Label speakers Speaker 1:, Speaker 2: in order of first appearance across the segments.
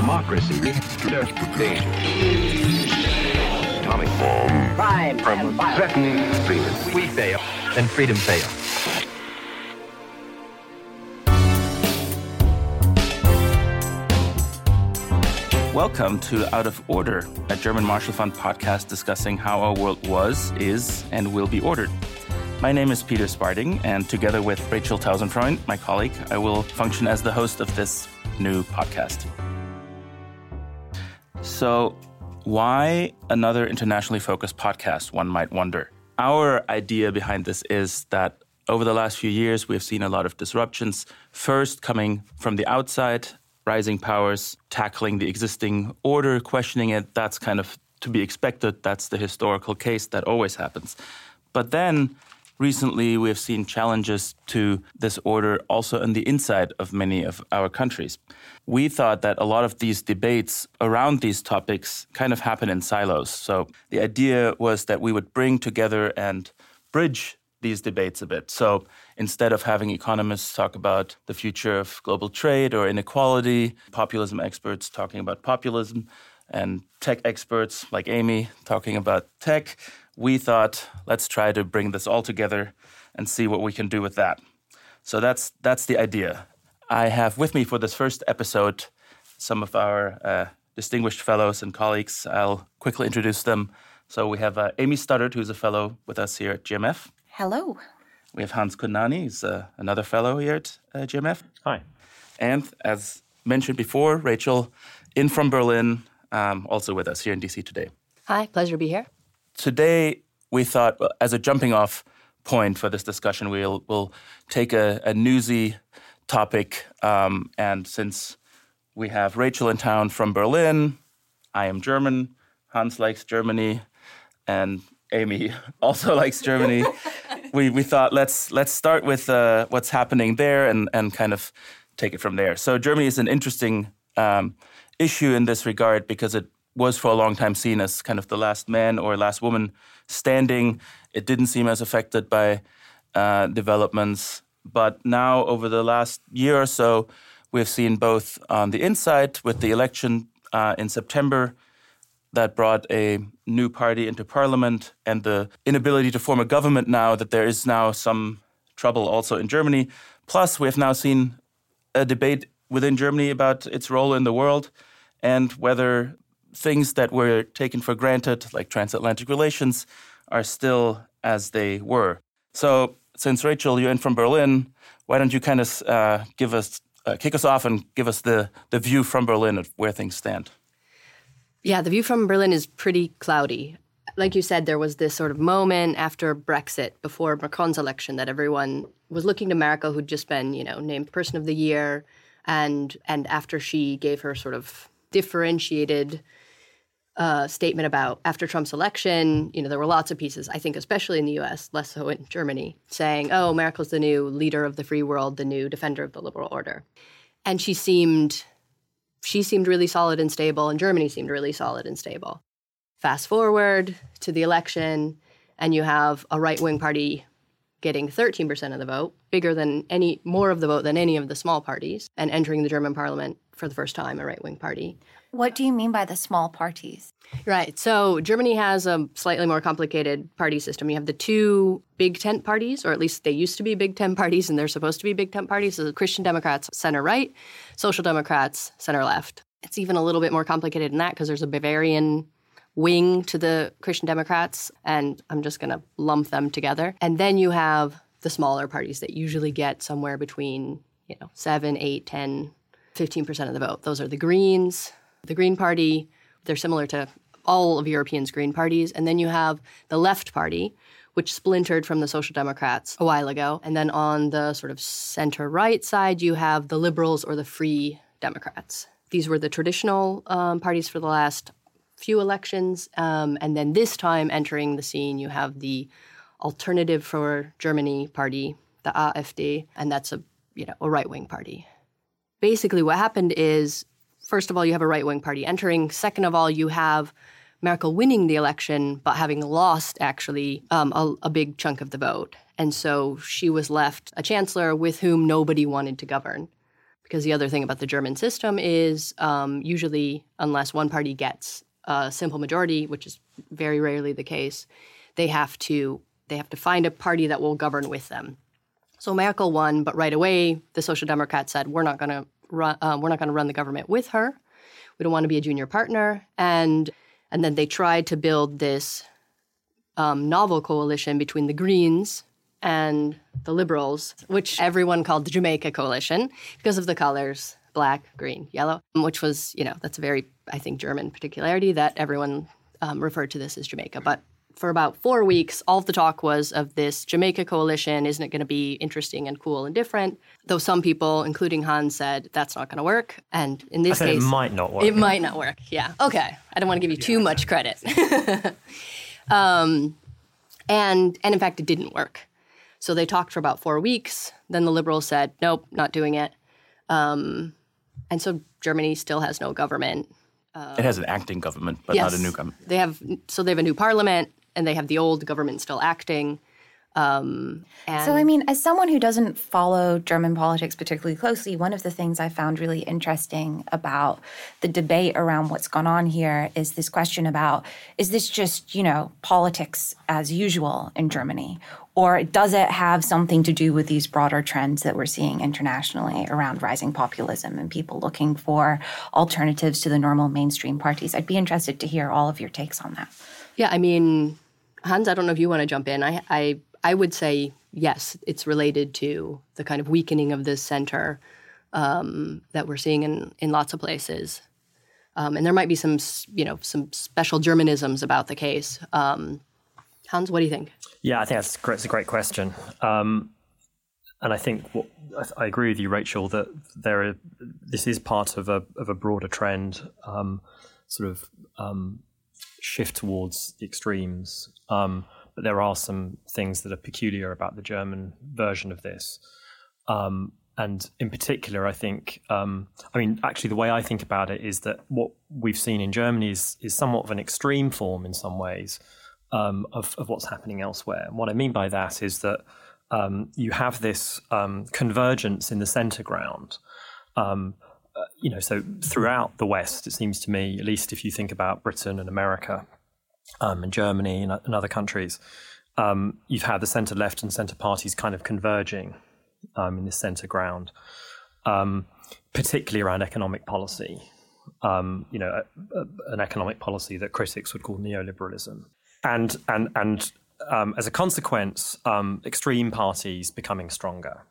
Speaker 1: democracy, danger, atomic bomb,
Speaker 2: crime,
Speaker 1: from threatening extremism.
Speaker 3: We fail, then freedom fails.
Speaker 4: Welcome to Out of Order, a German Marshall Fund podcast discussing how our world was, is, and will be ordered. My name is Peter Sparding, and together with Rachel Tausendfreund, my colleague, I will function as the host of this new podcast. So, why another internationally focused podcast, one might wonder? Our idea behind this is that over the last few years, we have seen a lot of disruptions, first coming from the outside, rising powers tackling the existing order, questioning it. That's kind of to be expected. That's the historical case that always happens. But then recently we have seen challenges to this order also on the inside of many of our countries. We thought that a lot of these debates around these topics kind of happen in silos. So the idea was that we would bring together and bridge these debates a bit. So instead of having economists talk about the future of global trade or inequality, populism experts talking about populism, and tech experts like Amy talking about tech, we thought let's try to bring this all together and see what we can do with that. So that's that's the idea. I have with me for this first episode some of our uh, distinguished fellows and colleagues. I'll quickly introduce them. So we have uh, Amy Studdart, who's a fellow with us here at GMF.
Speaker 5: Hello.
Speaker 4: We have Hans Kundnani, he's uh, another fellow here at uh, GMF.
Speaker 3: Hi.
Speaker 4: And as mentioned before, Rachel, in from Berlin, um, also with us here in DC today.
Speaker 5: Hi, pleasure to be here.
Speaker 4: Today, we thought, well, as a jumping off point for this discussion, we'll, we'll take a, a newsy topic. Um, and since we have Rachel in town from Berlin, I am German, Hans likes Germany, and Amy also likes Germany. we, we thought let's let's start with uh, what's happening there and, and kind of take it from there. So Germany is an interesting um, issue in this regard because it was for a long time seen as kind of the last man or last woman standing. It didn't seem as affected by uh, developments, but now over the last year or so, we've seen both on the inside with the election uh, in September that brought a new party into parliament and the inability to form a government now that there is now some trouble also in Germany. Plus, we have now seen a debate within Germany about its role in the world and whether things that were taken for granted, like transatlantic relations, are still as they were. So, since Rachel, you're in from Berlin, why don't you kind of uh, give us, uh, kick us off and give us the, the view from Berlin of where things stand?
Speaker 5: Yeah, the view from Berlin is pretty cloudy. Like you said, there was this sort of moment after Brexit, before Macron's election, that everyone was looking to Merkel, who'd just been, you know, named Person of the Year, and and after she gave her sort of differentiated uh, statement about after Trump's election, you know, there were lots of pieces. I think, especially in the U.S., less so in Germany, saying, "Oh, Merkel's the new leader of the free world, the new defender of the liberal order," and she seemed she seemed really solid and stable, and Germany seemed really solid and stable. Fast forward to the election, and you have a right wing party getting 13% of the vote, bigger than any, more of the vote than any of the small parties, and entering the German parliament for the first time, a right wing party.
Speaker 6: What do you mean by the small parties?
Speaker 5: Right. So Germany has a slightly more complicated party system. You have the two big tent parties, or at least they used to be big tent parties, and they're supposed to be big tent parties. So the Christian Democrats, center right, Social Democrats, center left. It's even a little bit more complicated than that because there's a Bavarian wing to the Christian Democrats, and I'm just going to lump them together. And then you have the smaller parties that usually get somewhere between, you know, 7, 8, 10, 15% of the vote. Those are the Greens, the Green Party, they're similar to all of Europeans' Green parties. And then you have the Left Party, which splintered from the Social Democrats a while ago. And then on the sort of center right side, you have the Liberals or the Free Democrats. These were the traditional um, parties for the last few elections. Um, and then this time entering the scene, you have the Alternative for Germany party, the AfD, and that's a you know a right wing party. Basically, what happened is first of all, you have a right wing party entering. Second of all, you have Merkel winning the election, but having lost actually um, a, a big chunk of the vote. And so she was left a chancellor with whom nobody wanted to govern because the other thing about the German system is um, usually, unless one party gets a simple majority, which is very rarely the case, they have to they have to find a party that will govern with them. So Merkel won, but right away the Social Democrats said we're not going to run uh, we're not going to run the government with her. We don't want to be a junior partner, and and then they tried to build this um, novel coalition between the Greens and the Liberals, which everyone called the Jamaica Coalition because of the colors black, green, yellow, which was, you know, that's a very, I think, German particularity that everyone um, referred to this as Jamaica. But for about four weeks, all of the talk was of this Jamaica coalition. Isn't it going to be interesting and cool and different? Though some people, including Han, said that's not going to work. And in this case,
Speaker 2: it might not work.
Speaker 5: It might not work. Yeah. Okay. I don't want to give you too much credit. um, and and in fact, it didn't work. So they talked for about four weeks. Then the liberals said, "Nope, not doing it." Um, and so Germany still has no government.
Speaker 4: it has an acting government, but not a new government.
Speaker 5: They have so they have a new parliament, and they have the old government still acting. Um, and
Speaker 6: So, I mean, as someone who doesn't follow German politics particularly closely, one of the things I found really interesting about the debate around what's gone on here is this question about is this just, you know, politics as usual in Germany? Or does it have something to do with these broader trends that we're seeing internationally around rising populism and people looking for alternatives to the normal mainstream parties? I'd be interested to hear all of your takes on that.
Speaker 5: Yeah, I mean, Hans, I don't know if you want to jump in. I, I, I would say yes, it's related to the kind of weakening of this center um, that we're seeing in, in lots of places. Um, and there might be some, you know, some special Germanisms about the case. Um, Hans, what do you think?
Speaker 2: Yeah, I think that's a great question, um, and I think what, I, I agree with you, Rachel, that there are, this is part of a of a broader trend, um, sort of um, shift towards the extremes. Um, but there are some things that are peculiar about the German version of this. Um, and in particular, I think, um, I mean, actually, the way I think about it is that what we've seen in Germany is, is somewhat of an extreme form in some ways um, of, of what's happening elsewhere. And what I mean by that is that um, you have this um, convergence in the centre ground. Um, you know, so throughout the West, it seems to me, at least if you think about Britain and America um, and Germany and, and other countries, um, you've had the centre left and centre parties kind of converging um, in this centre ground, um, particularly around economic policy. Um, you know, a, a, an economic policy that critics would call neoliberalism, and and and um, as a consequence, extreme parties becoming stronger.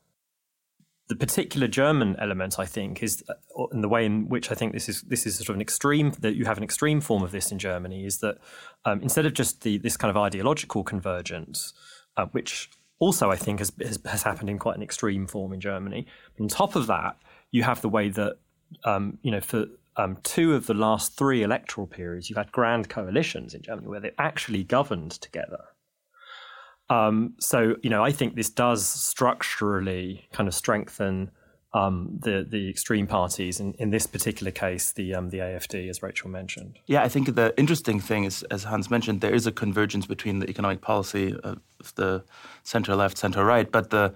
Speaker 2: The particular German element, I think, is uh, in the way in which I think this is this is sort of an extreme that you have an extreme form of this in Germany is that um, instead of just the this kind of ideological convergence, uh, which also I think has, has has happened in quite an extreme form in Germany. On top of that, you have the way that um, you know for um, two of the last three electoral periods, you've had grand coalitions in Germany where they actually governed together. Um, so you know, I think this does structurally kind of strengthen um, the the extreme parties. In, in this particular case, the um, the AFD, as Rachel mentioned.
Speaker 4: Yeah, I think the interesting thing is, as Hans mentioned, there is a convergence between the economic policy of the center left, center right. But the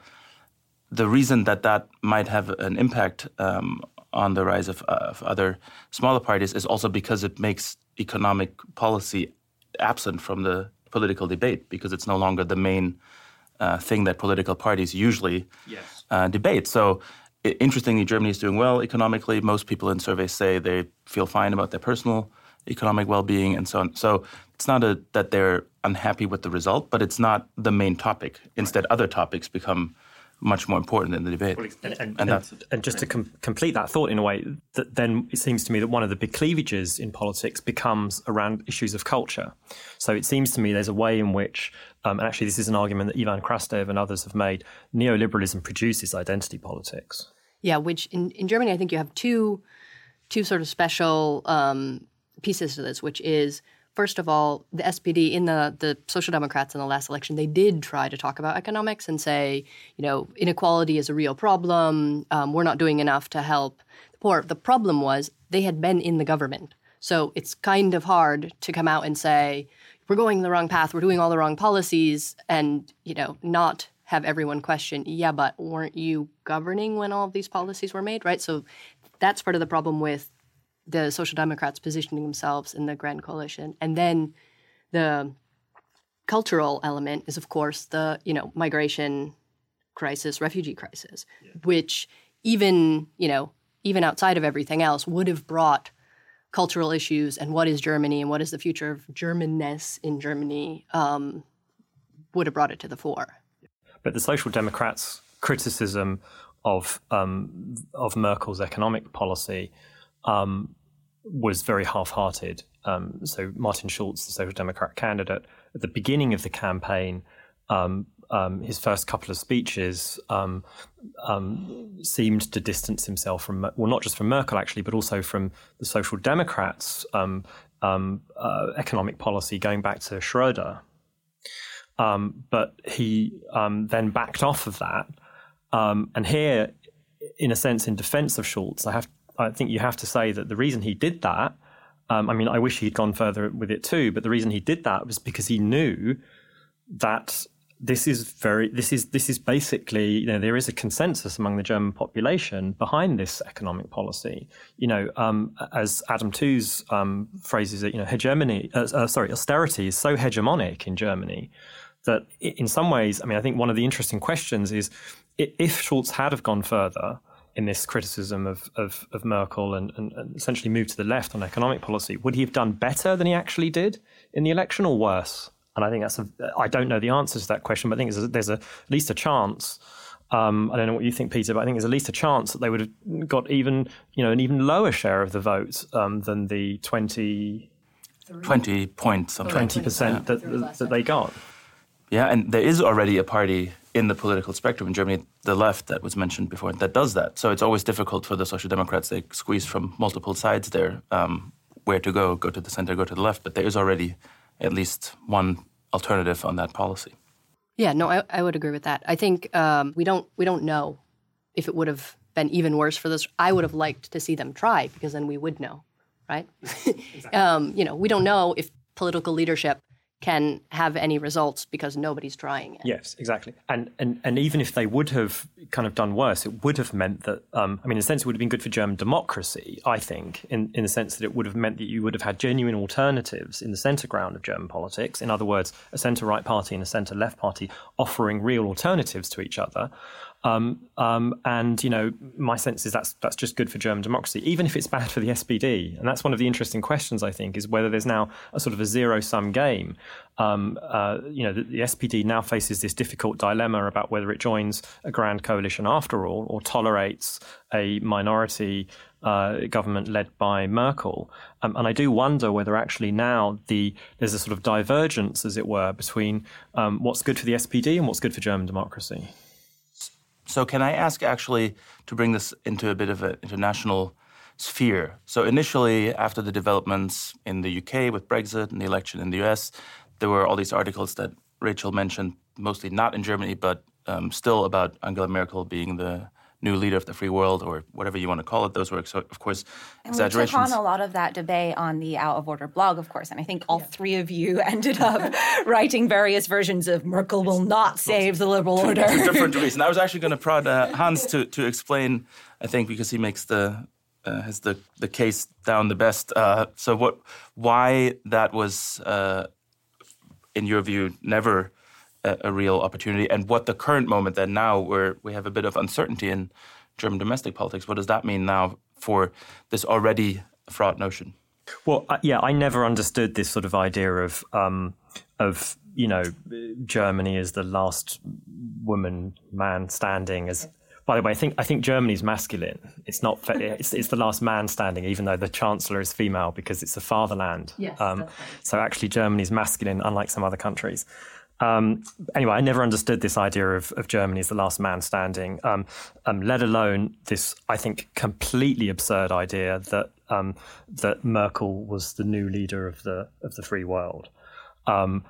Speaker 4: the reason that that might have an impact um, on the rise of, uh, of other smaller parties is also because it makes economic policy absent from the political debate because it's no longer the main uh, thing that political parties usually uh, debate. So, i- interestingly, Germany is doing well economically. Most people in surveys say they feel fine about their personal economic well-being and so on. So, it's not a, that they're unhappy with the result, but it's not the main topic. Instead, other topics become much more important than the debate.
Speaker 2: And, and,
Speaker 4: And
Speaker 2: and, and just to com- complete that thought in a way, that then it seems to me that one of the big cleavages in politics becomes around issues of culture. So it seems to me there's a way in which, um, and actually this is an argument that Ivan Krastev and others have made, neoliberalism produces identity politics.
Speaker 5: Yeah, which in, in Germany, I think you have two two sort of special um, pieces to this, which is first of all, the SPD in the the Social Democrats in the last election, they did try to talk about economics and say, you know, inequality is a real problem. Um, we're not doing enough to help the poor. The problem was they had been in the government, so it's kind of hard to come out and say we're going the wrong path, we're doing all the wrong policies, and you know, not have everyone question, yeah, but weren't you governing when all of these policies were made, right? So that's part of the problem with the Social Democrats positioning themselves in the Grand Coalition. And then the cultural element is, of course, the you know migration crisis, refugee crisis, which even you know even outside of everything else would have brought cultural issues and what is Germany and what is the future of Germanness in Germany um, would have brought it to the fore.
Speaker 2: But the Social Democrats' criticism of um, of Merkel's economic policy um, was very half-hearted. Um, so Martin Schulz, the Social Democrat candidate, at the beginning of the campaign, um, um, his first couple of speeches um, um, seemed to distance himself from, well, not just from Merkel actually, but also from the Social Democrats' um, um, uh, economic policy going back to Schroeder. Um, but he then backed off of that. and here, in a sense, in defense of Schulz, I have, I think you have to say that the reason he did that um, I mean, I wish he'd gone further with it too, but the reason he did that was because he knew that this is very this is this is basically you know there is a consensus among the German population behind this economic policy. You know, um, as Adam Tooze um, phrases it, you know, hegemony. Uh, uh, sorry, austerity is so hegemonic in Germany that in some ways, I mean, I think one of the interesting questions is if Schulz had have gone further in this criticism of, of, of Merkel and, and, and, essentially moved to the left on economic policy, would he have done better than he actually did in the election or worse? And I think that's a, I don't know the answer to that question, but I think there's, a, there's a, at least a chance. Um, I don't know what you think, Peter, but I think there's at least a chance that they would have got even, you know, an even lower share of the vote um, than the 20,
Speaker 4: 20 points,
Speaker 2: 20% yeah. that, that they got.
Speaker 4: Yeah, and there is already a party in the political spectrum in Germany, the left that was mentioned before, that does that. So it's always difficult for the Social Democrats. They squeeze from multiple sides there, um, where to go, go to the center, go to the left. But there is already at least one alternative on that policy.
Speaker 5: Yeah, no, I, I would agree with that. I think um, we don't we don't know if it would have been even worse for this. I would have liked to see them try because then we would know, right? Exactly. um, you know, we don't know if political leadership can have any results because nobody's trying it.
Speaker 2: Yes, exactly. And and and even if they would have kind of done worse, it would have meant that um, I mean, in a sense, it would have been good for German democracy. I think, in in the sense that it would have meant that you would have had genuine alternatives in the centre ground of German politics. In other words, a centre right party and a centre left party offering real alternatives to each other. Um, um, and you know, my sense is that's that's just good for German democracy, even if it's bad for the SPD. And that's one of the interesting questions I think is whether there's now a sort of a zero sum game. Um, uh, you know, the, the, SPD now faces this difficult dilemma about whether it joins a grand coalition after all, or tolerates a minority uh, government led by Merkel. Um, and I do wonder whether actually now the there's a sort of divergence, as it were, between um, what's good for the SPD and what's good for German democracy.
Speaker 4: So, can I ask actually to bring this into a bit of an international sphere? So, initially, after the developments in the UK with Brexit and the election in the US, there were all these articles that Rachel mentioned, mostly not in Germany, but um, still about Angela Merkel being the new leader of the free world or whatever you want to call it. Those were, of course,
Speaker 6: and
Speaker 4: exaggerations.
Speaker 6: we took on a lot of that debate on the Out of Order blog, of course, and I think all yeah. three of you ended up writing various versions of Merkel will not save the liberal order.
Speaker 4: For different reasons. I was actually going to prod uh, Hans to, to explain, I think, because he makes the uh, has the, the case down the best. Uh, so, what, why that was, uh, in your view, never a, a, real opportunity, and what the current moment that now where we have a bit of uncertainty in German domestic politics, what does that mean now for this already fraught notion?
Speaker 2: Well, uh, yeah, I never understood this sort of idea of um, of you know Germany as the last woman man standing as. By the way, I think I think Germany's masculine. It's not. It's, it's the last man standing, even though the chancellor is female because it's the fatherland.
Speaker 5: Yes, um,
Speaker 2: so actually, Germany's masculine, unlike some other countries. Um, anyway, I never understood this idea of, of Germany as the last man standing, um, um, let alone this, I think, completely absurd idea that um, that Merkel was the new leader of the of the free world. Um,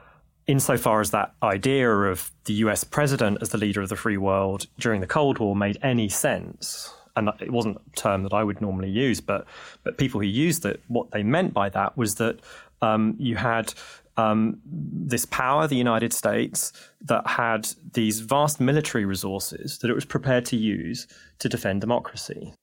Speaker 2: insofar as that idea of the U.S. president as the leader of the free world during the Cold War made any sense, and it wasn't a term that I would normally use, but but people who used it, what they meant by that was that um, you had um, this power, the United States, that had these vast military resources that it was prepared to use to defend democracy.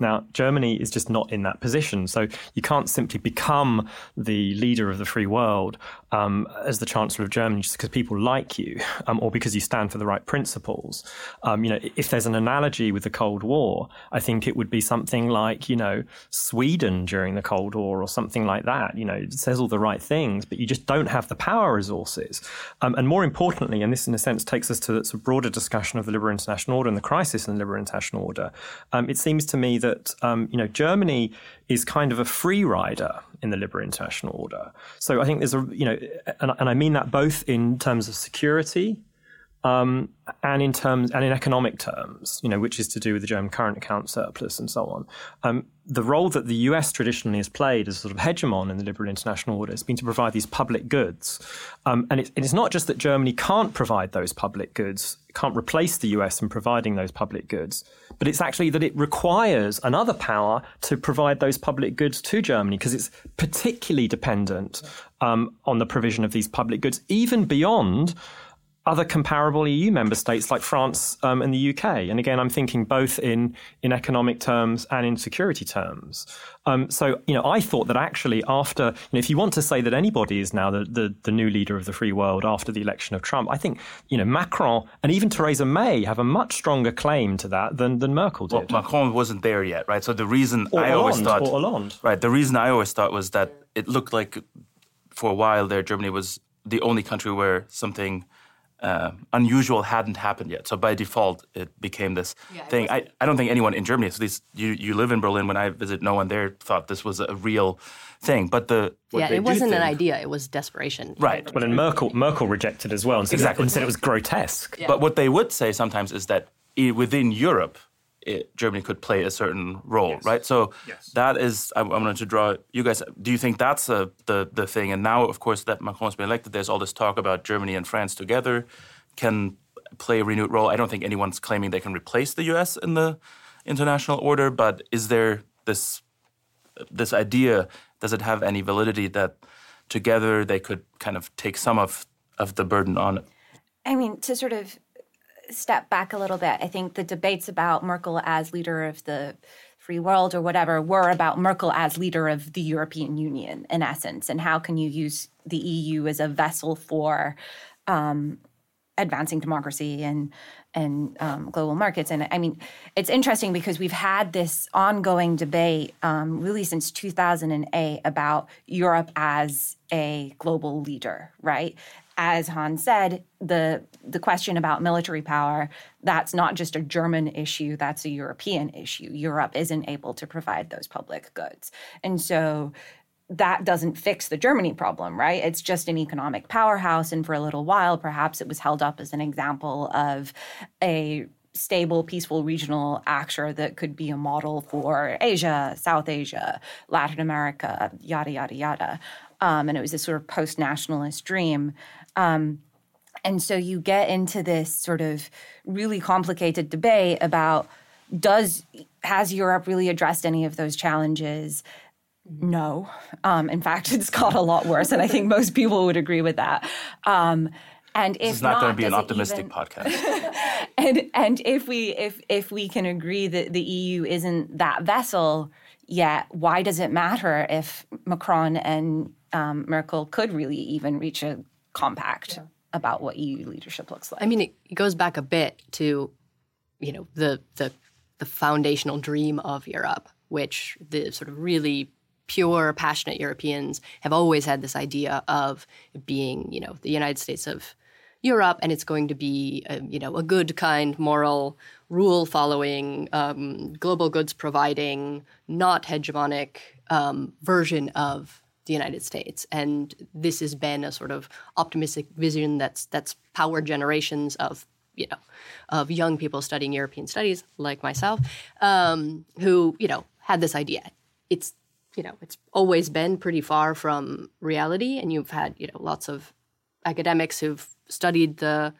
Speaker 2: Now, Germany is just not in that position. So you can't simply become the leader of the free world um, as the Chancellor of Germany just because people like you um, or because you stand for the right principles. Um, you know, if there's an analogy with the Cold War, I think it would be something like, you know, Sweden during the Cold War or something like that. You know, it says all the right things, but you just don't have the power resources. Um, and more importantly, and this in a sense takes us to the broader discussion of the liberal international order and the crisis in the liberal international order, um, it seems to me that that um, you know Germany is kind of a free rider in the liberal international order. So I think there's a you know, and, and I mean that both in terms of security um, and in terms and in economic terms, you know, which is to do with the German current account surplus and so on. Um, the role that the US traditionally has played as sort of hegemon in the liberal international order has been to provide these public goods, um, and it, it's not just that Germany can't provide those public goods, can't replace the US in providing those public goods, but it's actually that it requires another power to provide those public goods to Germany because it's particularly dependent um, on the provision of these public goods, even beyond other comparable EU member states like France um, and the UK. And again, I'm thinking both in, in economic terms and in security terms. Um, so, you know, I thought that actually after, you know, if you want to say that anybody is now the, the, the, new leader of the free world after the election of Trump, I think, you know, Macron and even Theresa May have a much stronger claim to that than, than Merkel did.
Speaker 4: Well, Macron wasn't there yet, right? So the reason
Speaker 2: or
Speaker 4: I
Speaker 2: Hollande,
Speaker 4: always thought,
Speaker 2: or Hollande.
Speaker 4: right, the reason I always thought was that it looked like for a while there, Germany was the only country where something – uh, unusual hadn't happened yet. So by default, it became this yeah, thing. I, I don't think anyone in Germany, at least you, you live in Berlin, when I visit, no one there thought this was a real thing. But the
Speaker 5: yeah, it wasn't think, an idea; it was desperation.
Speaker 4: Right.
Speaker 2: Well, and Merkel Merkel rejected as well, and said, exactly. and said it was grotesque.
Speaker 4: Yeah. But what they would say sometimes is that within Europe, it, Germany could play a certain role, yes. right? So yes. that is, I'm, I'm, going to draw you guys. Do you think that's a, the the thing? And now, of course, that Macron's been elected, there's all this talk about Germany and France together can play a renewed role. I don't think anyone's claiming they can replace the U.S. in the international order, but is there this this idea? Does it have any validity that together they could kind of take some of of the burden on it?
Speaker 6: I mean, to sort of step back a little bit, I think the debates about Merkel as leader of the free world or whatever were about Merkel as leader of the European Union, in essence, and how can you use the EU as a vessel for um, advancing democracy and and um, global markets. And I mean, it's interesting because we've had this ongoing debate um, really since 2008 about Europe as a global leader, right? As Hans said, the the question about military power, that's not just a German issue, that's a European issue. Europe isn't able to provide those public goods. And so that doesn't fix the Germany problem, right? It's just an economic powerhouse. And for a little while, perhaps it was held up as an example of a stable, peaceful regional actor that could be a model for Asia, South Asia, Latin America, yada, yada, yada. Um, and it was this sort of post nationalist dream. Um, and so you get into this sort of really complicated debate about does has Europe really addressed any of those challenges? No. Um, in fact, it's got a lot worse, and I think most people would agree with that. Um, and if
Speaker 4: this is not,
Speaker 6: not
Speaker 4: going to be an optimistic
Speaker 6: even,
Speaker 4: podcast.
Speaker 6: and and if we if if we can agree that the EU isn't that vessel yet, why does it matter if Macron and um, Merkel could really even reach a compact yeah. about what EU leadership looks like.
Speaker 5: I mean, it goes back a bit to, you know, the the the foundational dream of Europe, which the sort of really pure, passionate Europeans have always had this idea of being, you know, the United States of Europe, and it's going to be, a, you know, a good, kind, moral, rule-following, um, global goods providing, not hegemonic um, version of the United States. And this has been a sort of optimistic vision that's that's powered generations of you know of young people studying European studies like myself, um, who you know had this idea. It's you know it's always been pretty far from reality, and you've had you know lots of academics who've studied the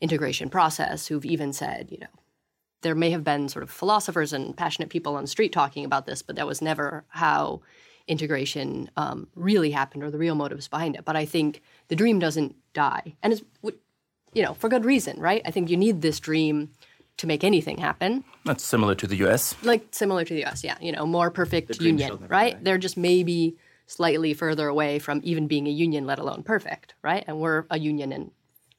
Speaker 5: integration process who've even said you know there may have been sort of philosophers and passionate people on the street talking about this, but that was never how integration um, really happened or the real motives behind it. But I think the dream doesn't die, and it's you know for good reason, right? I think you need this dream to make anything happen.
Speaker 4: That's similar to the U.S.
Speaker 5: Like similar to the U.S., yeah. You know, more perfect
Speaker 4: dream
Speaker 5: union, right?
Speaker 4: die.
Speaker 5: They're just maybe slightly further away from even being a union, let alone perfect, right? And we're a union and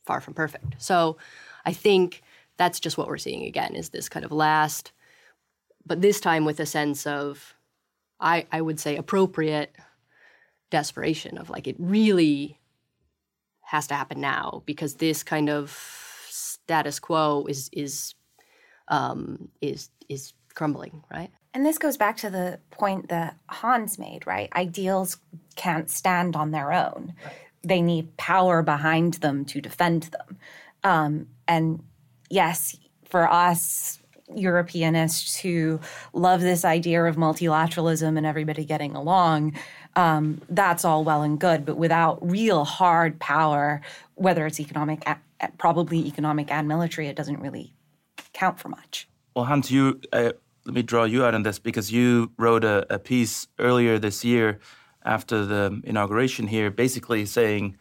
Speaker 5: far from perfect. So I think that's just what we're seeing again is this kind of last, but this time with a sense of, I, I would say, appropriate desperation of like it really has to happen now because this kind of status quo is is um, is is crumbling, right?
Speaker 6: And this goes back to the point that Hans made, right? Ideals can't stand on their own. They need power behind them to defend them. Um, and yes, for us Europeanists who love this idea of multilateralism and everybody getting along, um, that's all well and good. But without real hard power, whether it's economic, probably economic and military, it doesn't really count for much.
Speaker 4: Well, Hans, you uh, let me draw you out on this because you wrote a, a piece earlier this year after the inauguration here, basically saying,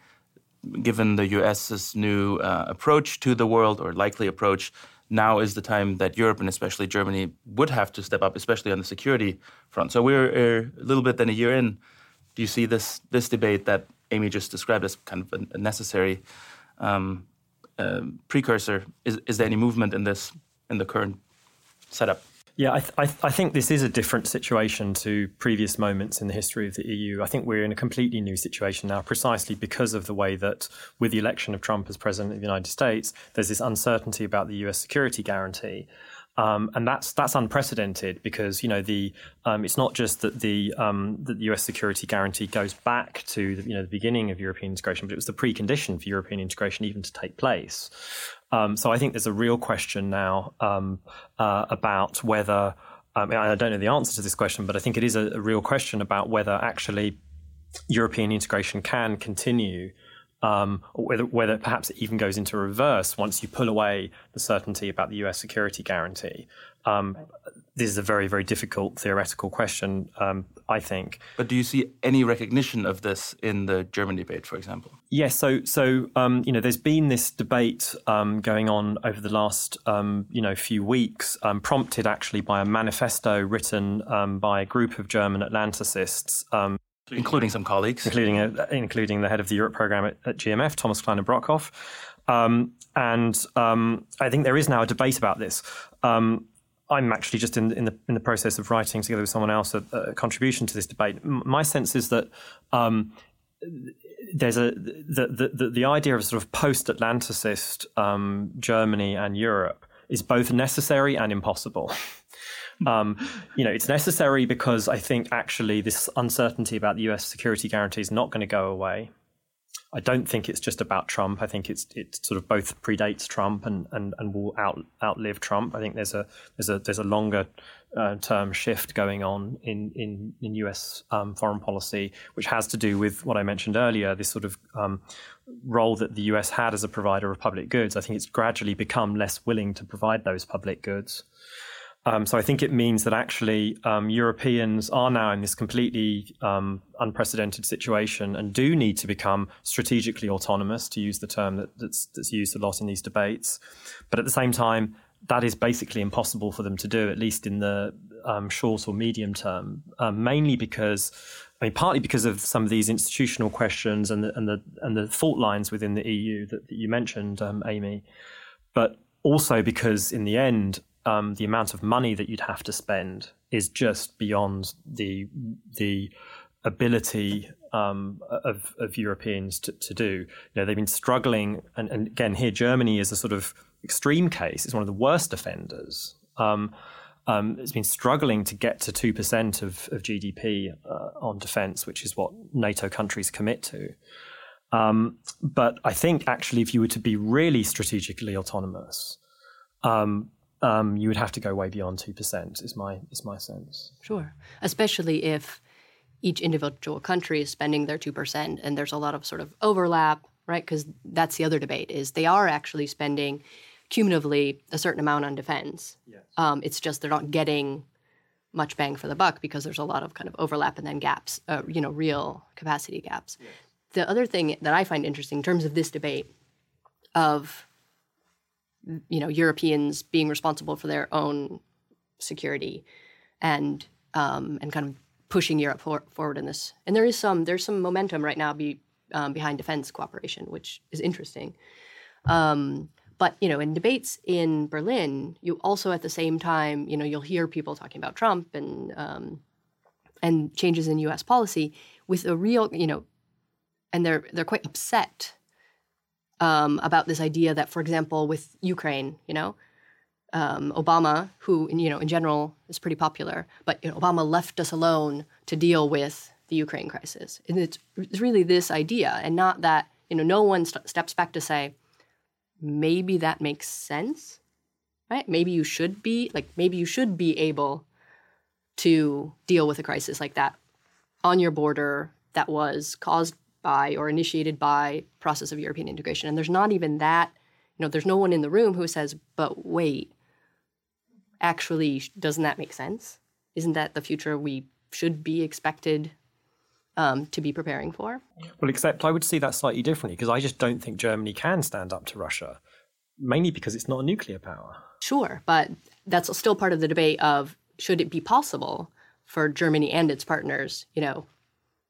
Speaker 4: given the U.S.'s new uh, approach to the world or likely approach, now is the time that Europe and especially Germany would have to step up, especially on the security front. So we're uh, a little bit than a year in. Do you see this this debate that Amy just described as kind of a, necessary um, um precursor? Is, is there any movement in this in the current setup?
Speaker 2: Yeah, I, th- I, th- I think this is a different situation to previous moments in the history of the EU. I think we're in a completely new situation now, precisely because of the way that, with the election of Trump as president of the United States, there's this uncertainty about the US security guarantee. Um, and that's that's unprecedented because you know the um, it's not just that the um, that the U.S. security guarantee goes back to the, you know the beginning of European integration, but it was the precondition for European integration even to take place. Um, so I think there's a real question now um, uh, about whether um, I don't know the answer to this question, but I think it is a, a real question about whether actually European integration can continue um, whether, whether perhaps it even goes into reverse once you pull away the certainty about the US security guarantee. Um, This is a very, very difficult theoretical question, um, I think.
Speaker 4: But do you see any recognition of this in the German debate, for example?
Speaker 2: Yes, so so um, you know, there's been this debate um, going on over the last um, you know few weeks, um, prompted actually by a manifesto written um, by a group of German Atlanticists, um,
Speaker 4: Including some colleagues.
Speaker 2: including a, including the head of the Europe program at, at GMF, Thomas Kleine-Brockhoff. Um, and um, I think there is now a debate about this. Um, I'm actually just in, in the in the process of writing together with someone else a, a contribution to this debate. M- my sense is that um, there's a the, the the idea of sort of post-Atlanticist um, Germany and Europe is both necessary and impossible. Um, you know, it's necessary because I think actually this uncertainty about the U.S. security guarantee is not going to go away. I don't think it's just about Trump. I think it's it sort of both predates Trump and, and, and will out, outlive Trump. I think there's a there's a there's a longer uh, term shift going on in in, in U.S. Um, foreign policy, which has to do with what I mentioned earlier. This sort of um, role that the U.S. had as a provider of public goods. I think it's gradually become less willing to provide those public goods. Um, so I think it means that actually um, Europeans are now in this completely um, unprecedented situation and do need to become strategically autonomous, to use the term that, that's, that's used a lot in these debates. But at the same time, that is basically impossible for them to do, at least in the um, short or medium term, um, mainly because. I mean, partly because of some of these institutional questions and the and the and the fault lines within the EU that, that you mentioned, um, Amy, but also because in the end, um, the amount of money that you'd have to spend is just beyond the the ability um, of, of Europeans to, to do. You know, they've been struggling, and, and again, here Germany is a sort of extreme case. It's one of the worst offenders. Um, um, it's been struggling to get to two percent of, of GDP uh, on defence, which is what NATO countries commit to. Um, but I think actually, if you were to be really strategically autonomous, um, um, you would have to go way beyond two percent. Is my is my sense.
Speaker 5: Sure. Especially if each individual country is spending their 2% and there's a lot of sort of overlap, right? Because that's the other debate is they are actually spending cumulatively a certain amount on defense. Um, it's just they're not getting much bang for the buck because there's a lot of kind of overlap and then gaps, uh, you know, real capacity gaps. The other thing that I find interesting in terms of this debate of you know Europeans being responsible for their own security and um, and kind of pushing Europe for, forward in this. And there is some there's some momentum right now be, um, behind defense cooperation, which is interesting. Um, but you know, in debates in Berlin, you also at the same time, you know, you'll hear people talking about Trump and um, and changes in U.S. policy with a real, you know, and they're they're quite upset um, about this idea that, for example, with Ukraine, you know, um, Obama, who you know in general is pretty popular, but you know, Obama left us alone to deal with the Ukraine crisis, and it's, it's really this idea, and not that you know no one st- steps back to say maybe that makes sense, right? Maybe you should be like maybe you should be able to deal with a crisis like that on your border that was caused by or initiated by process of European integration. And there's not even that, you know, there's no one in the room who says, but wait, actually, doesn't that make sense? Isn't that the future we should be expected um, to be preparing for?
Speaker 2: Well, except I would see that slightly differently because I just don't think Germany can stand up to Russia, mainly because it's not a nuclear power.
Speaker 5: Sure, but that's still part of the debate of should it be possible for Germany and its partners, you know,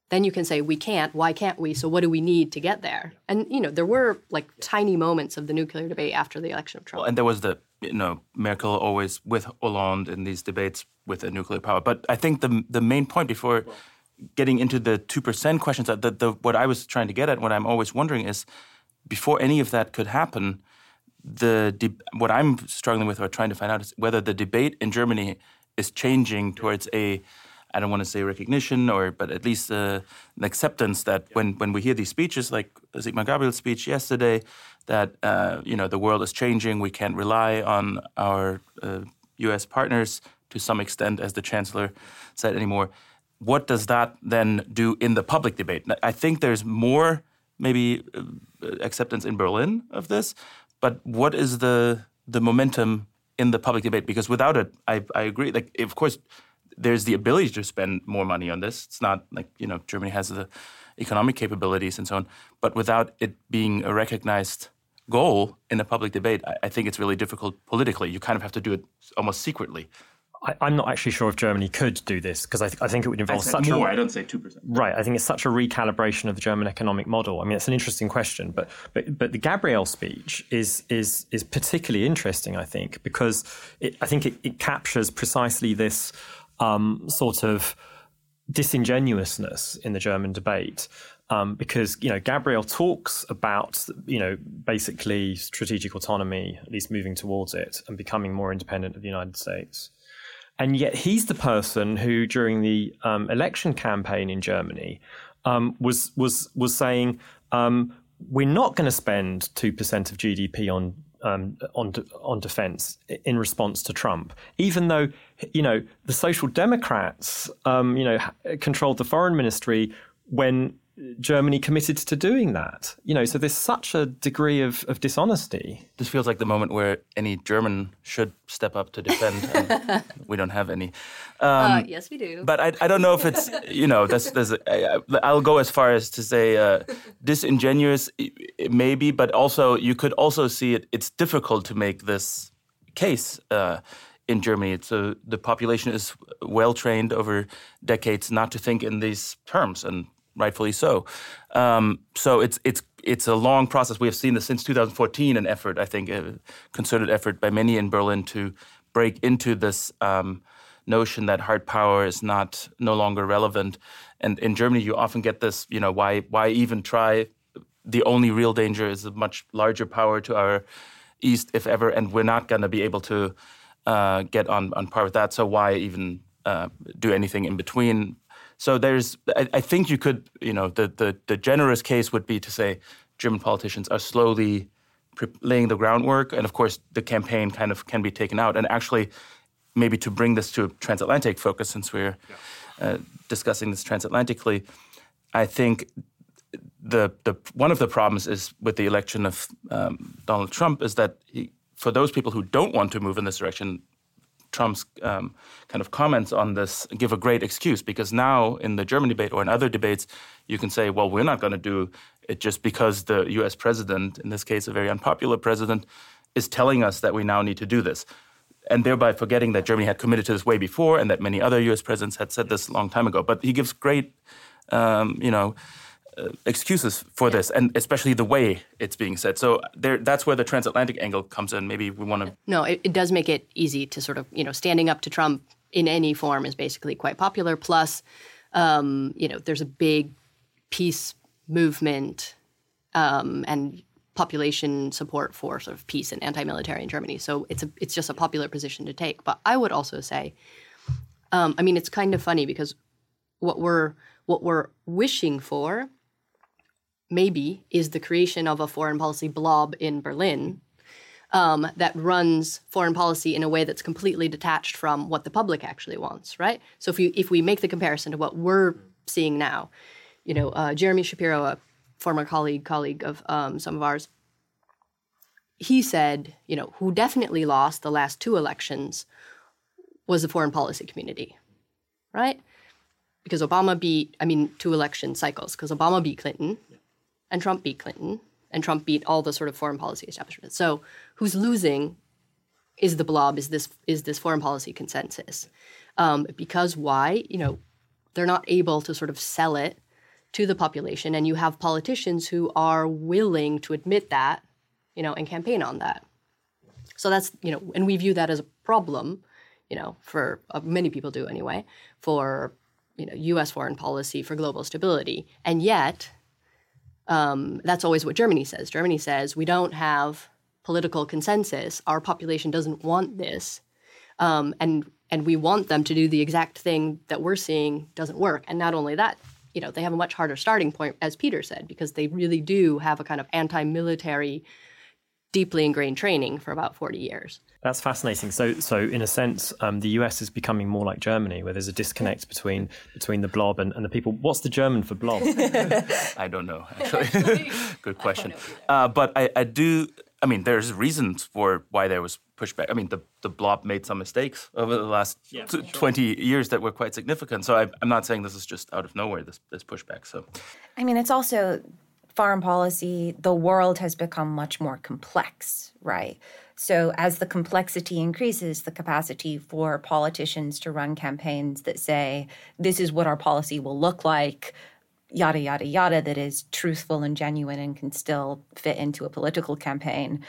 Speaker 5: then you can say we can't. Why can't we? So what do we need to get there? And you know there were like tiny moments of the nuclear debate after the election of trump.
Speaker 4: Well, and there was the you know merkel always with hollande in these debates with a nuclear power. But i think the the main point before getting into the 2% questions that the, the, what i was trying to get at what i'm always wondering is before any of that could happen the de- what i'm struggling with or trying to find out is whether the debate in germany is changing towards a I don't want to say recognition or, but at least uh, an acceptance that when, when we hear these speeches, like Sigmar Gabriel's speech yesterday, that uh, you know the world is changing. We can't rely on our uh, U.S. partners to some extent, as the chancellor said anymore. What does that then do in the public debate? I think there's more maybe uh, acceptance in Berlin of this, but what is the the momentum in the public debate? Because without it, I, I agree. Like, of course, there's the ability to spend more money on this. It's not like you know Germany has the economic capabilities and so on, but without it being a recognized goal in a public debate, I, I think it's really difficult politically. You kind of have to do it almost secretly.
Speaker 2: I, am not actually sure if Germany could do this because I, th- I, think it would involve such
Speaker 4: more.
Speaker 2: A,
Speaker 4: I don't say two percent.
Speaker 2: Right. I think it's such a recalibration of the German economic model. I mean, it's an interesting question, but but but the Gabriel speech is is is particularly interesting. I think because it, I think it, it captures precisely this um, sort of disingenuousness in the German debate. Um, because you know Gabriel talks about you know basically strategic autonomy, at least moving towards it and becoming more independent of the United States, and yet he's the person who, during the um, election campaign in Germany, um, was was was saying um, we're not going to spend two percent of GDP on um, on on defence in response to Trump, even though you know the Social Democrats, um, you know, controlled the foreign ministry when Germany committed to doing that. You know, so there's such a degree of, of dishonesty.
Speaker 4: This feels like the moment where any German should step up to defend. we don't have any.
Speaker 5: Um, uh, yes, we do.
Speaker 4: But I, I don't know if it's you know there's, there's a, I'll go as far as to say uh, disingenuous maybe, but also you could also see it. It's difficult to make this case. Uh, in Germany. So the population is well trained over decades not to think in these terms, and rightfully so. Um, so it's it's it's a long process. We have seen this since 2014, an effort, I think, a concerted effort by many in Berlin to break into this um, notion that hard power is not no longer relevant. And in Germany, you often get this, you know, why why even try? The only real danger is a much larger power to our east, if ever, and we're not going to be able to uh, get on on par with that. So why even uh, do anything in between? So there's, I, I, think you could, you know, the, the, the generous case would be to say German politicians are slowly pre- laying the groundwork, and of course the campaign kind of can be taken out. And actually, maybe to bring this to a transatlantic focus, since we're yeah. uh, discussing this transatlantically, I think the the one of the problems is with the election of um, Donald Trump is that he, for those people who don't want to move in this direction, Trump's um, kind of comments on this give a great excuse because now in the German debate or in other debates, you can say, well, we're not going to do it just because the US president, in this case, a very unpopular president, is telling us that we now need to do this. And thereby forgetting that Germany had committed to this way before and that many other US presidents had said this a long time ago. But he gives great, um, you know, excuses for this, and especially the way it's being said. So there, that's where the transatlantic angle comes in. Maybe we want to.
Speaker 5: No, it, it does make it easy to sort of, you know, standing up to Trump in any form is basically quite popular. Plus, um, you know, there's a big peace movement um, and population support for sort of peace and anti-military in Germany. So it's a it's just a popular position to take. But I would also say, um, I mean, it's kind of funny because what we're what we're wishing for maybe is the creation of a foreign policy blob in Berlin um, that runs foreign policy in a way that's completely detached from what the public actually wants, right? So if you if we make the comparison to what we're seeing now, you know, uh, Jeremy Shapiro, a former colleague colleague of um, some of ours, he said, you know, who definitely lost the last two elections was the foreign policy community, right? Because Obama beat, I mean, two election cycles, because Obama beat Clinton and Trump beat Clinton, and Trump beat all the sort of foreign policy establishment. So who's losing is the blob, is this is this foreign policy consensus. Um, because why? You know, they're not able to sort of sell it to the population, and you have politicians who are willing to admit that, you know, and campaign on that. So that's you know, and we view that as a problem, you know, for uh, many people do anyway, for you know, U.S. foreign policy for global stability, and yet um, that's always what Germany says. Germany says we don't have political consensus. Our population doesn't want this, um, and and we want them to do the exact thing that we're seeing doesn't work. And not only that, you know, they have a much harder starting point, as Peter said, because they really do have a kind of anti-military, deeply ingrained training for about forty years.
Speaker 2: That's fascinating. So, so in a sense, um, the US is becoming more like Germany, where there's a disconnect between between the blob and, and the people. What's the German for blob?
Speaker 4: I don't know, actually. Good question. Uh, but I, I do. I mean, there's reasons for why there was pushback. I mean, the, the blob made some mistakes over the last
Speaker 2: Yeah,
Speaker 4: t-
Speaker 2: sure.
Speaker 4: 20 years that were quite significant. So I, I'm not saying this is just out of nowhere, this, this pushback. So
Speaker 6: I mean, it's also foreign policy, the world has become much more complex, right? So, as the complexity increases, the capacity for politicians to run campaigns that say, this is what our policy will look like, yada, yada, yada, that is truthful and genuine and can still fit into a political campaign.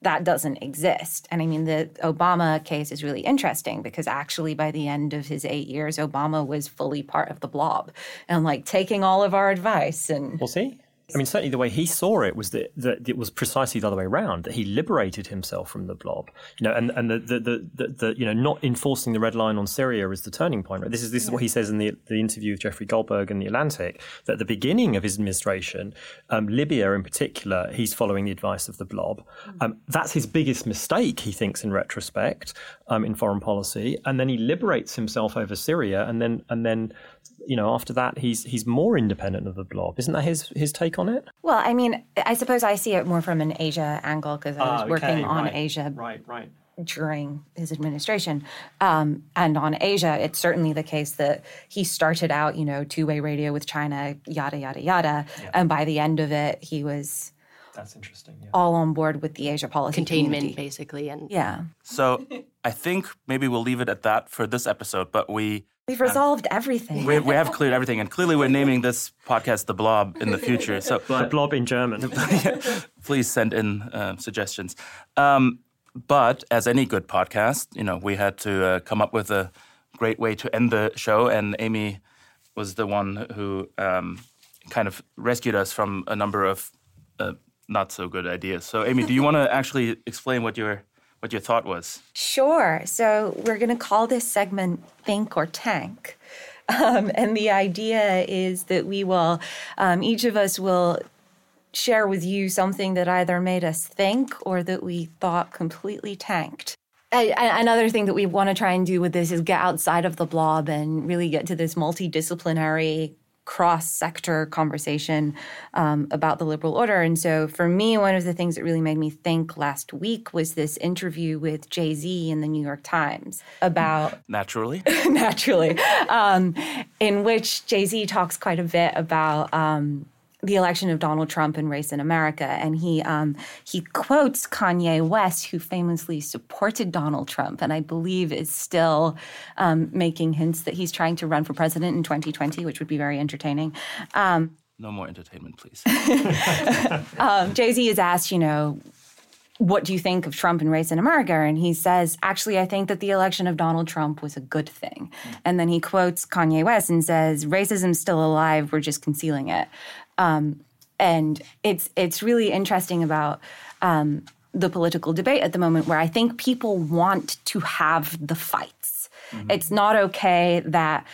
Speaker 6: That doesn't exist. And I mean, the Obama case is really interesting because actually, by the end of his eight years, Obama was fully part of the blob and like taking all of our advice and
Speaker 2: we'll he? I mean, certainly the way he saw it was that, that it was precisely the other way around. That he liberated himself from the blob, you know, and and the the, the, the, the you know not enforcing the red line on Syria is the turning point. Right? This is this is what he says in the the interview with Jeffrey Goldberg in the Atlantic. That at the beginning of his administration, um, Libya in particular, he's following the advice of the blob. Um, that's his biggest mistake, he thinks, in retrospect, um, in foreign policy. And then he liberates himself over Syria, and then and then you know, after that, he's he's more independent of the blob. Isn't that his his take on it?
Speaker 6: Well, I mean, I suppose I see it more from an Asia angle because I was
Speaker 2: Ah,
Speaker 6: working
Speaker 2: okay,
Speaker 6: on
Speaker 2: right,
Speaker 6: Asia
Speaker 2: Right, right.
Speaker 6: during his administration. Um, and on Asia, it's certainly the case that he started out, you know, two way radio with China, yada, yada, yada. And by the end of it, he was
Speaker 2: That's interesting. Yeah.
Speaker 6: all on board with the Asia policy
Speaker 5: Containment,
Speaker 6: community.
Speaker 5: basically, and
Speaker 6: Yeah.
Speaker 4: So I think maybe we'll leave it at that for this episode, but we.
Speaker 6: We've resolved everything.
Speaker 4: We, we have cleared everything, and clearly we're naming this podcast "The Blob" in the future. So
Speaker 2: The blob in German.
Speaker 4: please send in uh, suggestions. Um, but as any good podcast, you know, we had to uh, come up with a great way to end the show, and Amy was the one who um, kind of rescued us from a number of uh, not so good ideas. So, Amy, do you want to actually explain what your what your thought was?
Speaker 6: Sure. So we're going to call this segment Think or Tank. Um, and the idea is that we will, um, each of us will share with you something that either made us think or that we thought completely tanked. Another thing that we want to try and do with this is get outside of the blob and really get to this multidisciplinary cross sector conversation um, about the liberal order. And so for me, one of the things that really made me think last week was this interview with Jay Z in the New York Times about
Speaker 4: Naturally.
Speaker 6: naturally, um, in which Jay Z talks quite a bit about. Um, the election of Donald Trump and race in America, and he um, he quotes Kanye West, who famously supported Donald Trump, and I believe is still um, making hints that he's trying to run for president in 2020, which would be very entertaining. Um,
Speaker 4: No more entertainment, please.
Speaker 6: um, Jay Z is asked, you know, what do you think of Trump and race in America? And he says, actually, I think that the election of Donald Trump was a good thing. And then he quotes Kanye West and says, racism's still alive, we're just concealing it. Um, and it's it's really interesting about um, the political debate at the moment, where I think people want to have the fights. It's not okay that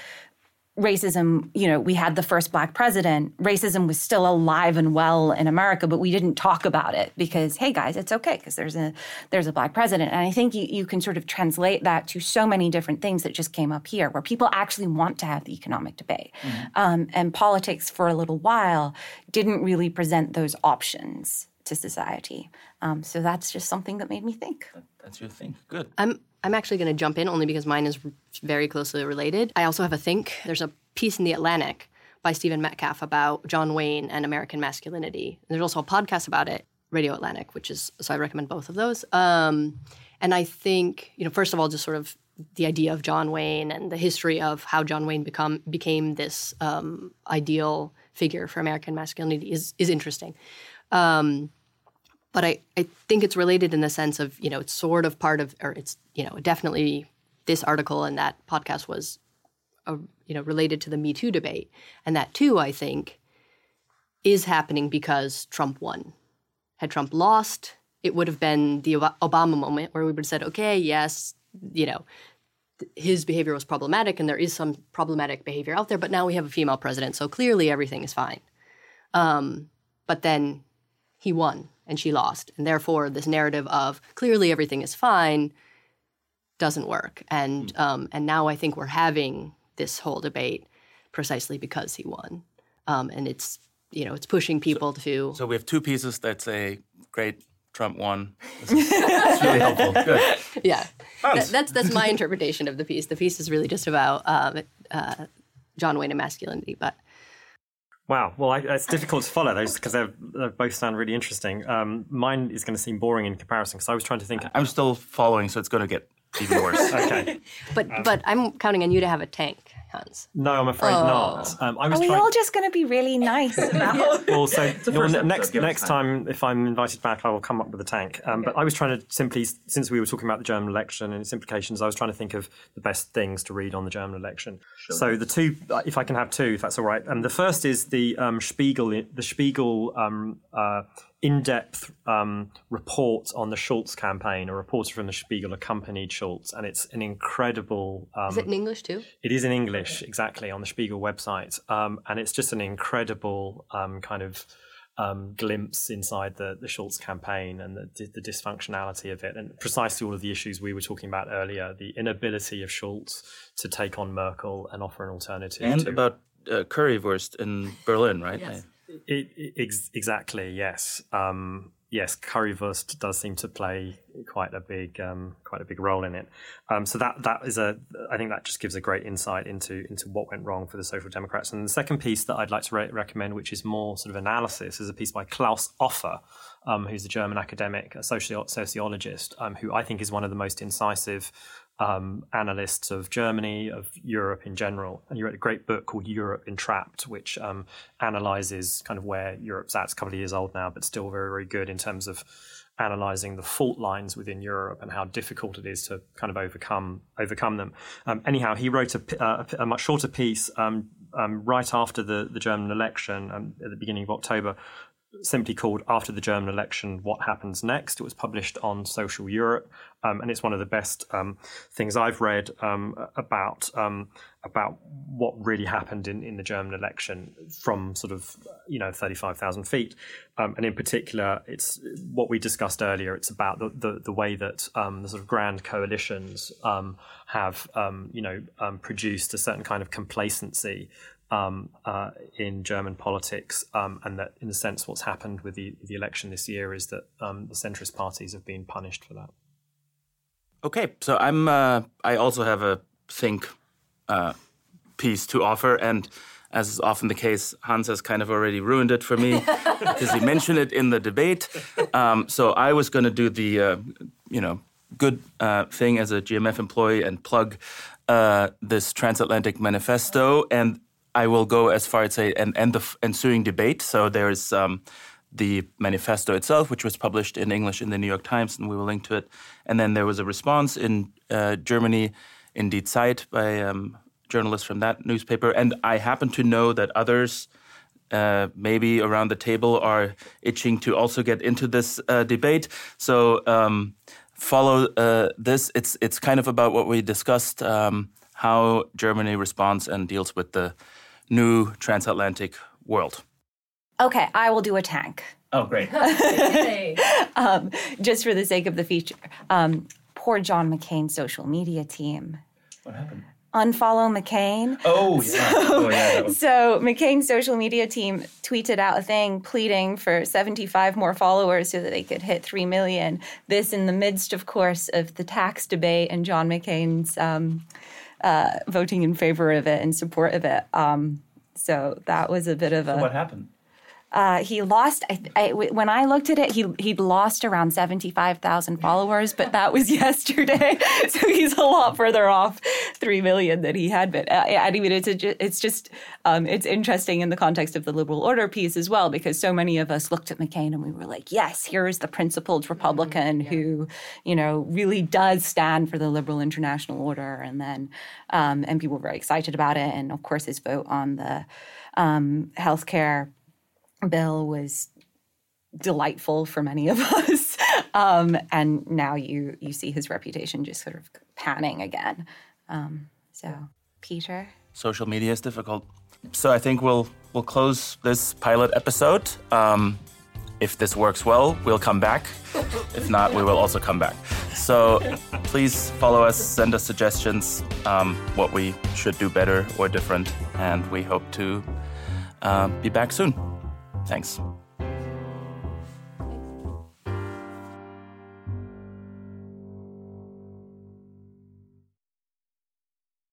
Speaker 6: racism, you know, we had the first black president, racism was still alive and well in America, but we didn't talk about it because, hey guys, it's okay because there's a there's a black president. And I think you, you can sort of translate that to so many different things that just came up here where people actually want to have the economic debate. Um, and politics for a little while didn't really present those options to society. Um, so that's just something that made me think.
Speaker 4: That's your thing. Good.
Speaker 5: I'm I'm actually going to jump in only because mine is very closely related. I also have a think. There's a piece in the Atlantic by Stephen Metcalf about John Wayne and American masculinity. And there's also a podcast about it, Radio Atlantic, which is so I recommend both of those. Um, and I think you know, first of all, just sort of the idea of John Wayne and the history of how John Wayne become became this um, ideal figure for American masculinity is is interesting. Um, but I, I think it's related in the sense of you know it's sort of part of or it's you know definitely this article and that podcast was uh, you know related to the Me Too debate and that too I think is happening because Trump won. Had Trump lost, it would have been the Obama moment where we would have said, okay, yes, you know, his behavior was problematic and there is some problematic behavior out there, but now we have a female president, so clearly everything is fine. Um, but then he won and she lost. And therefore, this narrative of clearly everything is fine doesn't work. And, um, and now I think we're having this whole debate precisely because he won. Um, and it's, you know, it's pushing people to.
Speaker 4: So we have two pieces that say, great, Trump won. It's really helpful. Good.
Speaker 5: yeah. That, that's, that's my interpretation of the piece. The piece is really just about um, uh, John Wayne and masculinity. But
Speaker 2: Wow. Well, I, it's difficult to follow those because they both sound really interesting. Um, mine is going to seem boring in comparison because I was trying to think.
Speaker 4: I'm still following, so it's going to get even worse.
Speaker 2: Okay.
Speaker 5: but but I'm counting on you to have a tank, Hans.
Speaker 2: No, I'm afraid not. Um, I was
Speaker 6: Are we
Speaker 2: trying.
Speaker 6: all just going to be really nice about
Speaker 2: Well, so well,
Speaker 1: first
Speaker 2: next next
Speaker 1: time.
Speaker 2: time, if I'm invited back, I will come up with a tank. Um, But I was trying to simply, since we were talking about the German election and its implications, I was trying to think of the best things to read on the German election. So the two, uh, if I can have two, if that's all right. Um, the first is the um, Spiegel, the Spiegel um, uh, in-depth um, report on the Schulz campaign. A reporter from the Spiegel accompanied Schulz, and it's an incredible. Um,
Speaker 5: Is it in English too?
Speaker 2: it is in English, exactly, on the Spiegel website. Um, and it's just an incredible um, kind of um, glimpse inside the, the Schulz campaign and the, the dysfunctionality of it, and precisely all of the issues we were talking about earlier the inability of Schulz to take on Merkel and offer an alternative.
Speaker 4: and
Speaker 2: to,
Speaker 4: about uh, currywurst in Berlin, right? I-
Speaker 2: it, ex- exactly, yes. Um, yes, currywurst does seem to play quite a big, um, quite a big role in it. Um, so that that is a, I think that just gives a great insight into into what went wrong for the Social Democrats. And the second piece that I'd like to re- recommend, which is more sort of analysis, is a piece by Claus Offe, um, who's a German academic, a socio- sociologist, um, who I think is one of the most incisive um, analysts of Germany, of Europe in general. And he wrote a great book called Europe Entrapped, which um, analyzes kind of where Europe's at. It's a couple of years old now, but still very, very good in terms of analyzing the fault lines within Europe and how difficult it is to kind of overcome overcome them. Um, anyhow, he wrote a, uh, a much shorter piece um, um, right after the, the German election um, at the beginning of October simply called After the German Election What Happens Next. It was published on Social Europe, um, and it's one of the best um, things I've read um, about um, about what really happened in, in the German election from sort of you know thirty five thousand feet, um, and in particular, it's what we discussed earlier. It's about the the, the way that um, the sort of grand coalitions have you know produced a certain kind of complacency. Um, uh, in German politics, and that, in a sense, what's happened with the, the election this year is that the centrist parties have been punished for that.
Speaker 4: Okay, so I'm. Uh, I also have a think uh, piece to offer, and as is often the case, Hans has kind of already ruined it for me because he mentioned it in the debate. Um, so I was going to do the, uh, you know, good uh, thing as a GMF employee and plug uh, this transatlantic manifesto, and I will go as far as say and end the ensuing debate. So there's. Um, the manifesto itself, which was published in English in the New York Times, and we will link to it. And then there was a response in uh, Germany in Die Zeit by um, journalists from that newspaper. And I happen to know that others, uh, maybe around the table, are itching to also get into this uh, debate. So um, follow uh, this. It's it's kind of about what we discussed: um, how Germany responds and deals with the new transatlantic world.
Speaker 6: Okay, I will do a tank.
Speaker 4: Oh, great.
Speaker 6: um, just for the sake of the feature. Um, poor John McCain's social media team.
Speaker 4: What happened?
Speaker 6: Unfollow McCain.
Speaker 4: Oh, yeah. So, oh, yeah was...
Speaker 6: so McCain's social media team tweeted out a thing pleading for 75 more followers so that they could hit 3 million. This in the midst, of course, of the tax debate and John McCain's um, uh, voting in favor of it and support of it. Um, so that was a bit of a.
Speaker 4: What happened?
Speaker 6: Uh, he lost. I, I, when I looked at it, he he'd lost around seventy five thousand followers, but that was yesterday, so he's a lot further off three million than he had been. Uh, I mean, it's a, it's just um, it's interesting in the context of the liberal order piece as well, because so many of us looked at McCain and we were like, yes, here is the principled Republican mm-hmm. yeah. who you know really does stand for the liberal international order, and then um, and people were very excited about it, and of course his vote on the um, healthcare bill was delightful for many of us. Um, and now you you see his reputation just sort of panning again. Um, so, Peter,
Speaker 4: social media is difficult. So I think we'll we'll close this pilot episode. Um, if this works well, we'll come back. If not, we will also come back. So please follow us, send us suggestions, um, what we should do better or different, and we hope to uh, be back soon. Thanks.